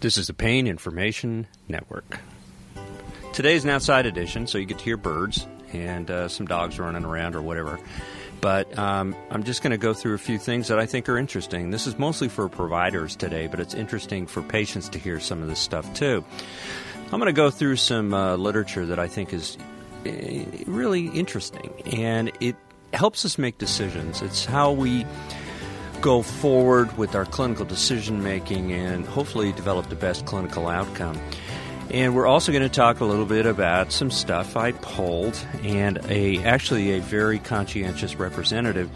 This is the Pain Information Network. Today's an outside edition, so you get to hear birds and uh, some dogs running around or whatever. But um, I'm just going to go through a few things that I think are interesting. This is mostly for providers today, but it's interesting for patients to hear some of this stuff too. I'm going to go through some uh, literature that I think is uh, really interesting, and it helps us make decisions. It's how we go forward with our clinical decision making and hopefully develop the best clinical outcome. And we're also going to talk a little bit about some stuff I pulled, and a actually a very conscientious representative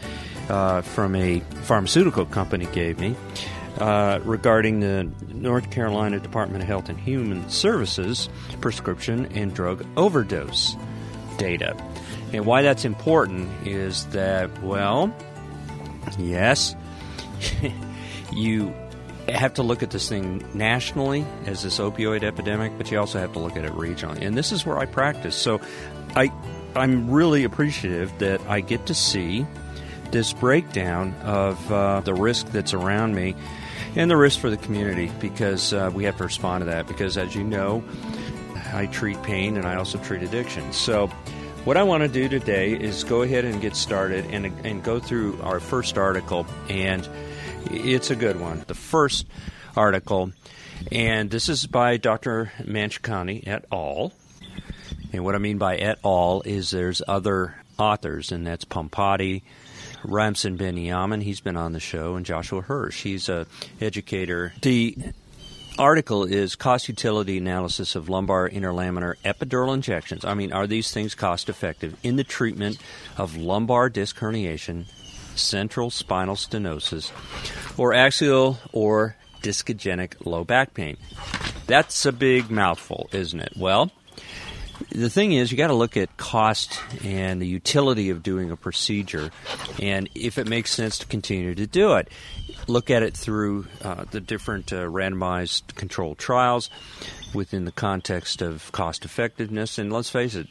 uh, from a pharmaceutical company gave me uh, regarding the North Carolina Department of Health and Human Services prescription and drug overdose data. And why that's important is that, well, yes, you have to look at this thing nationally as this opioid epidemic, but you also have to look at it regionally. And this is where I practice. So I I'm really appreciative that I get to see this breakdown of uh, the risk that's around me and the risk for the community because uh, we have to respond to that. Because as you know, I treat pain and I also treat addiction. So what I want to do today is go ahead and get started and, and go through our first article and it's a good one. The first article, and this is by Dr. Manchikanti et al. And what I mean by et al. is there's other authors, and that's Pampati, Ramsin Benyamin, he's been on the show, and Joshua Hirsch, he's a educator. The article is cost utility analysis of lumbar interlaminar epidural injections. I mean, are these things cost effective in the treatment of lumbar disc herniation central spinal stenosis, or axial or discogenic low back pain. That's a big mouthful, isn't it? Well, the thing is, you got to look at cost and the utility of doing a procedure, and if it makes sense to continue to do it. Look at it through uh, the different uh, randomized controlled trials within the context of cost effectiveness. And let's face it,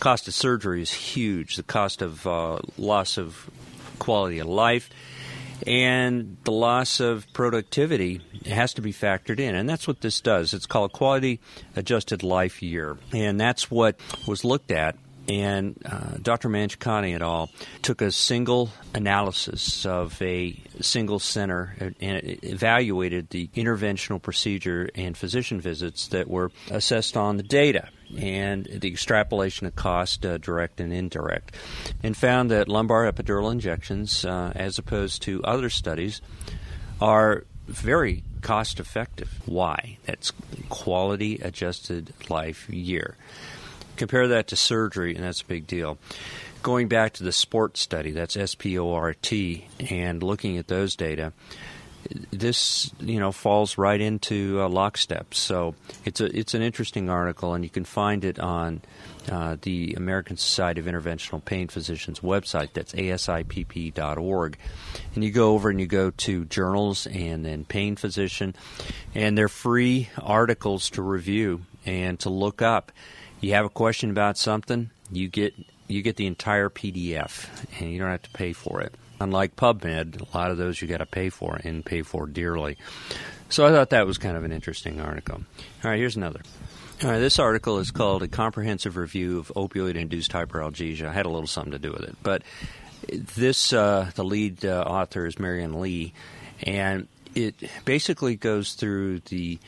cost of surgery is huge. The cost of uh, loss of quality of life, and the loss of productivity has to be factored in. And that's what this does. It's called quality adjusted life year. And that's what was looked at and uh, Dr. Manchikanti et al. took a single analysis of a single center and evaluated the interventional procedure and physician visits that were assessed on the data and the extrapolation of cost, uh, direct and indirect, and found that lumbar epidural injections, uh, as opposed to other studies, are very cost effective. Why? That's quality adjusted life year. Compare that to surgery, and that's a big deal. Going back to the SPORT study, that's S P O R T, and looking at those data, this you know falls right into uh, lockstep. So it's a it's an interesting article, and you can find it on uh, the American Society of Interventional Pain Physicians website. That's asipp.org, and you go over and you go to journals and then pain physician, and they're free articles to review and to look up. You have a question about something, you get you get the entire PDF, and you don't have to pay for it. Unlike PubMed, a lot of those you got to pay for and pay for dearly. So I thought that was kind of an interesting article. All right, here's another. All right, this article is called A Comprehensive Review of Opioid Induced Hyperalgesia. I had a little something to do with it. But this, uh, the lead uh, author is Marion Lee, and it basically goes through the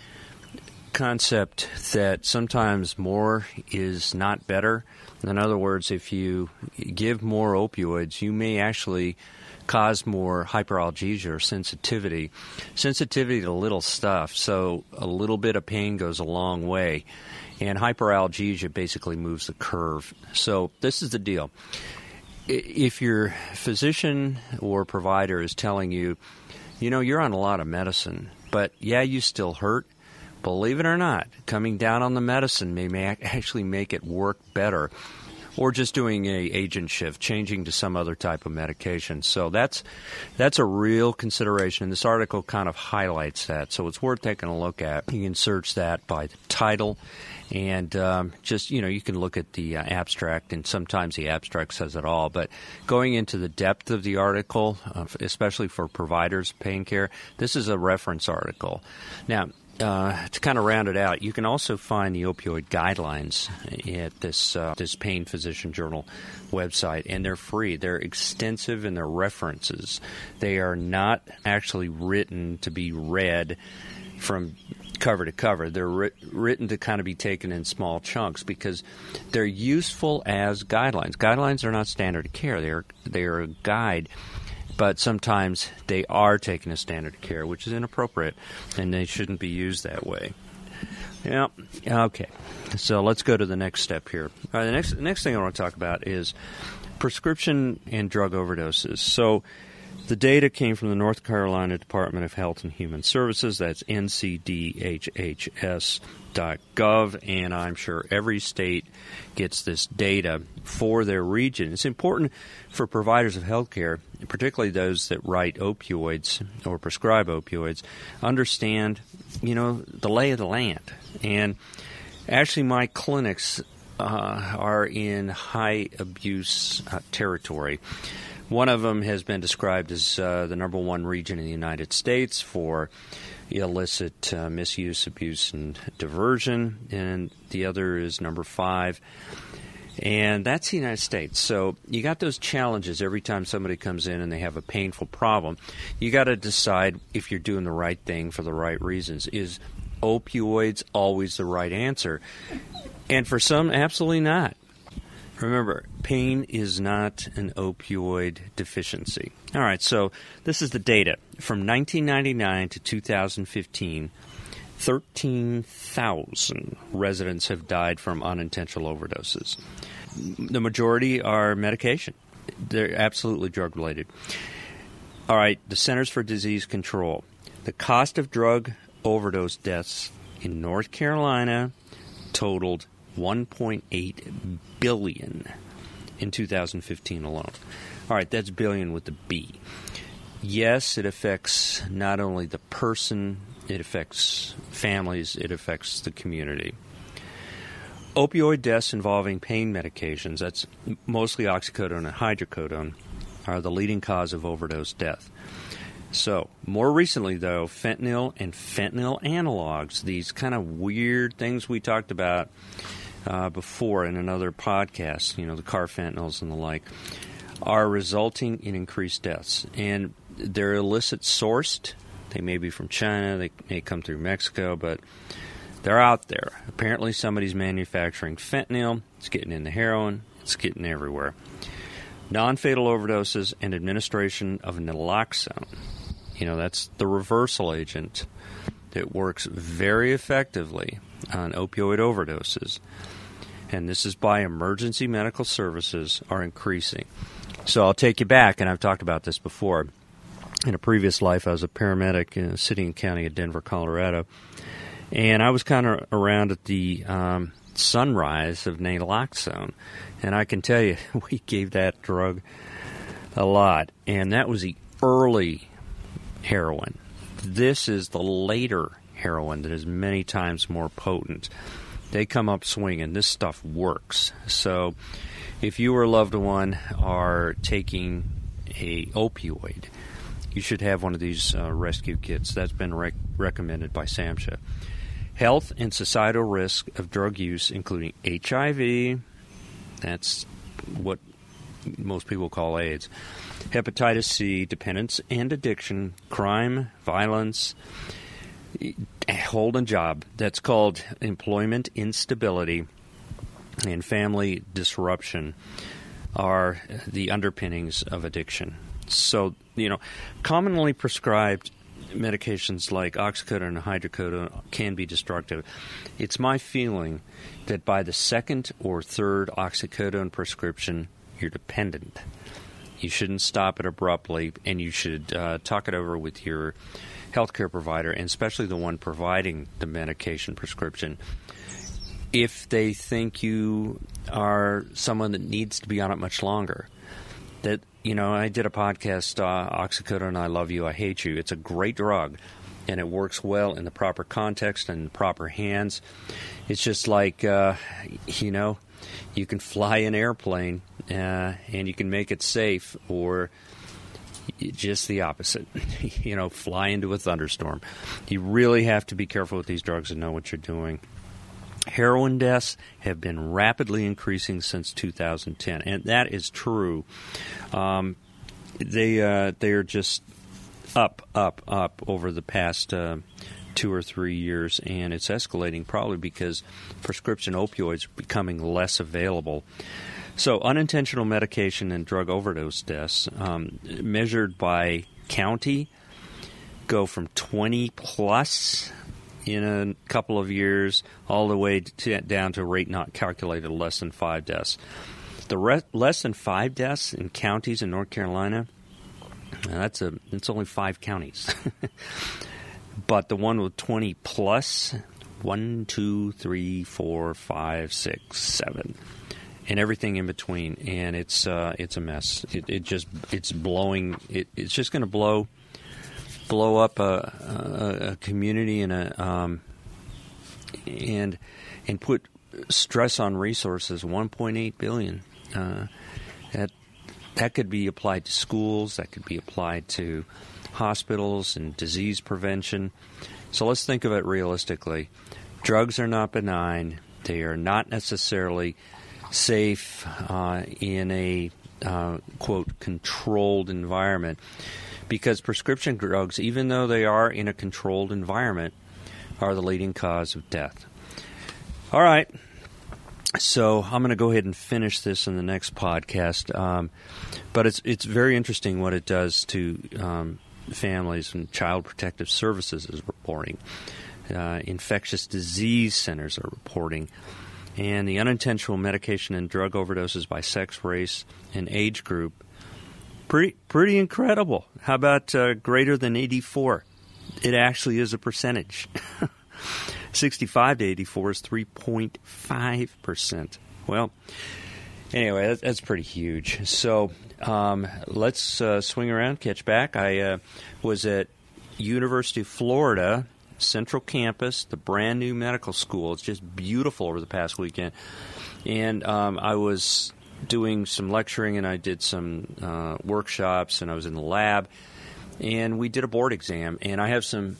concept that sometimes more is not better. In other words, if you give more opioids, you may actually cause more hyperalgesia or sensitivity. Sensitivity to little stuff, so a little bit of pain goes a long way. And hyperalgesia basically moves the curve. So this is the deal. If your physician or provider is telling you, you know, you're on a lot of medicine, but yeah, you still hurt, believe it or not, coming down on the medicine may, may actually make it work better or just doing a agent shift, changing to some other type of medication. So that's that's a real consideration, and this article kind of highlights that. So it's worth taking a look at. You can search that by title, and um, just you know you can look at the uh, abstract, and sometimes the abstract says it all. But going into the depth of the article, uh, especially for providers pain care, this is a reference article. Now uh, to kind of round it out, you can also find the opioid guidelines at this uh, this Pain Physician Journal website, and they're free. They're extensive in their references. They are not actually written to be read from cover to cover. They're ri- written to kind of be taken in small chunks because they're useful as guidelines. Guidelines are not standard of care. They are they are a guide but sometimes they are taking a standard of care, which is inappropriate, and they shouldn't be used that way. Yeah. Okay. So let's go to the next step here. All right. The next the next thing I want to talk about is prescription and drug overdoses. So the data came from the North Carolina Department of Health and Human Services. That's ncdhhs.gov, and I'm sure every state gets this data for their region. It's important for providers of healthcare, particularly those that write opioids or prescribe opioids, understand, you know, the lay of the land. And actually, my clinics uh, are in high abuse uh, territory. One of them has been described as uh, the number one region in the United States for illicit uh, misuse, abuse, and diversion, and the other is number five. And that's the United States. So you got those challenges every time somebody comes in and they have a painful problem. You got to decide if you're doing the right thing for the right reasons. Is opioids always the right answer? And for some, absolutely not. Remember, pain is not an opioid deficiency. All right, so this is the data. From 1999 to 2015, 13,000 residents have died from unintentional overdoses. The majority are medication, they're absolutely drug related. All right, the Centers for Disease Control. The cost of drug overdose deaths in North Carolina totaled 1.8 billion in 2015 alone. All right, that's billion with the B. Yes, it affects not only the person, it affects families, it affects the community. Opioid deaths involving pain medications, that's mostly oxycodone and hydrocodone, are the leading cause of overdose death. So, more recently, though, fentanyl and fentanyl analogs, these kind of weird things we talked about uh, before in another podcast, you know, the carfentanyls and the like, are resulting in increased deaths. And they're illicit sourced. They may be from China, they may come through Mexico, but they're out there. Apparently, somebody's manufacturing fentanyl, it's getting into heroin, it's getting everywhere. Non fatal overdoses and administration of naloxone. You know, that's the reversal agent that works very effectively on opioid overdoses, and this is by emergency medical services, are increasing. So I'll take you back, and I've talked about this before. In a previous life, I was a paramedic in the city and county of Denver, Colorado, and I was kind of around at the um, sunrise of naloxone, and I can tell you, we gave that drug a lot, and that was the early heroin. This is the later heroin that is many times more potent. They come up swinging. This stuff works. So, if you or a loved one are taking a opioid, you should have one of these uh, rescue kits. That's been rec- recommended by SAMHSA. Health and societal risk of drug use, including HIV, that's what most people call AIDS, hepatitis C, dependence and addiction, crime, violence, hold a job. That's called employment instability and family disruption are the underpinnings of addiction. So, you know, commonly prescribed medications like oxycodone and hydrocodone can be destructive. It's my feeling that by the second or third oxycodone prescription, you're dependent. You shouldn't stop it abruptly, and you should uh, talk it over with your healthcare provider, and especially the one providing the medication prescription, if they think you are someone that needs to be on it much longer. That you know, I did a podcast, uh, Oxycodone, I Love You, I Hate You. It's a great drug, and it works well in the proper context and proper hands. It's just like, uh, you know, you can fly an airplane uh, and you can make it safe, or just the opposite. you know, fly into a thunderstorm. You really have to be careful with these drugs and know what you're doing. Heroin deaths have been rapidly increasing since 2010, and that is true. Um, they uh, they are just up, up, up over the past uh, two or three years, and it's escalating probably because prescription opioids are becoming less available. So, unintentional medication and drug overdose deaths, um, measured by county, go from 20 plus in a couple of years all the way to, down to a rate not calculated less than five deaths. The re- less than five deaths in counties in North Carolina, that's a it's only five counties. but the one with 20 plus, one, two, three, four, five, six, seven and everything in between, and it's uh, it's a mess. It, it just it's blowing. It, it's just going to blow blow up a, a, a community and a um, and and put stress on resources. 1.8 billion. Uh, that that could be applied to schools. That could be applied to hospitals and disease prevention. So let's think of it realistically. Drugs are not benign. They are not necessarily safe uh, in a uh, quote controlled environment because prescription drugs, even though they are in a controlled environment, are the leading cause of death. All right. So I'm going to go ahead and finish this in the next podcast, um, but it's it's very interesting what it does to um, families and Child Protective Services is reporting, uh, infectious disease centers are reporting, and the unintentional medication and drug overdoses by sex, race, and age group. Pretty, pretty incredible. How about uh, greater than 84? It actually is a percentage. 65 to 84 is 3.5%. Well, anyway, that's, pretty huge. So um, let's uh, swing around, catch back. I uh, was at University of Florida Central Campus, the brand new medical school. It's just beautiful over the past weekend. And um, I was doing some lecturing and I did some uh, workshops and I was in the lab. And we did a board exam. And I have some,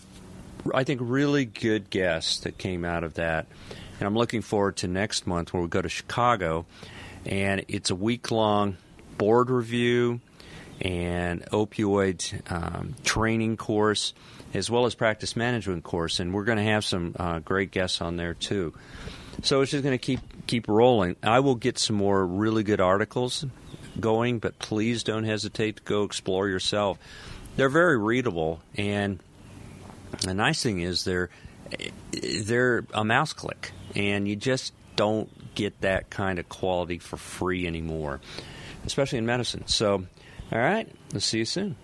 I think, really good guests that came out of that. And I'm looking forward to next month where we go to Chicago. And it's a week long board review and opioid um, training course as well as practice management course, and we're going to have some uh, great guests on there too. So it's just going to keep keep rolling. I will get some more really good articles going, but please don't hesitate to go explore yourself. They're very readable, and the nice thing is they're they're a mouse click, and you just don't get that kind of quality for free anymore, especially in medicine. So, all right, let's see you soon.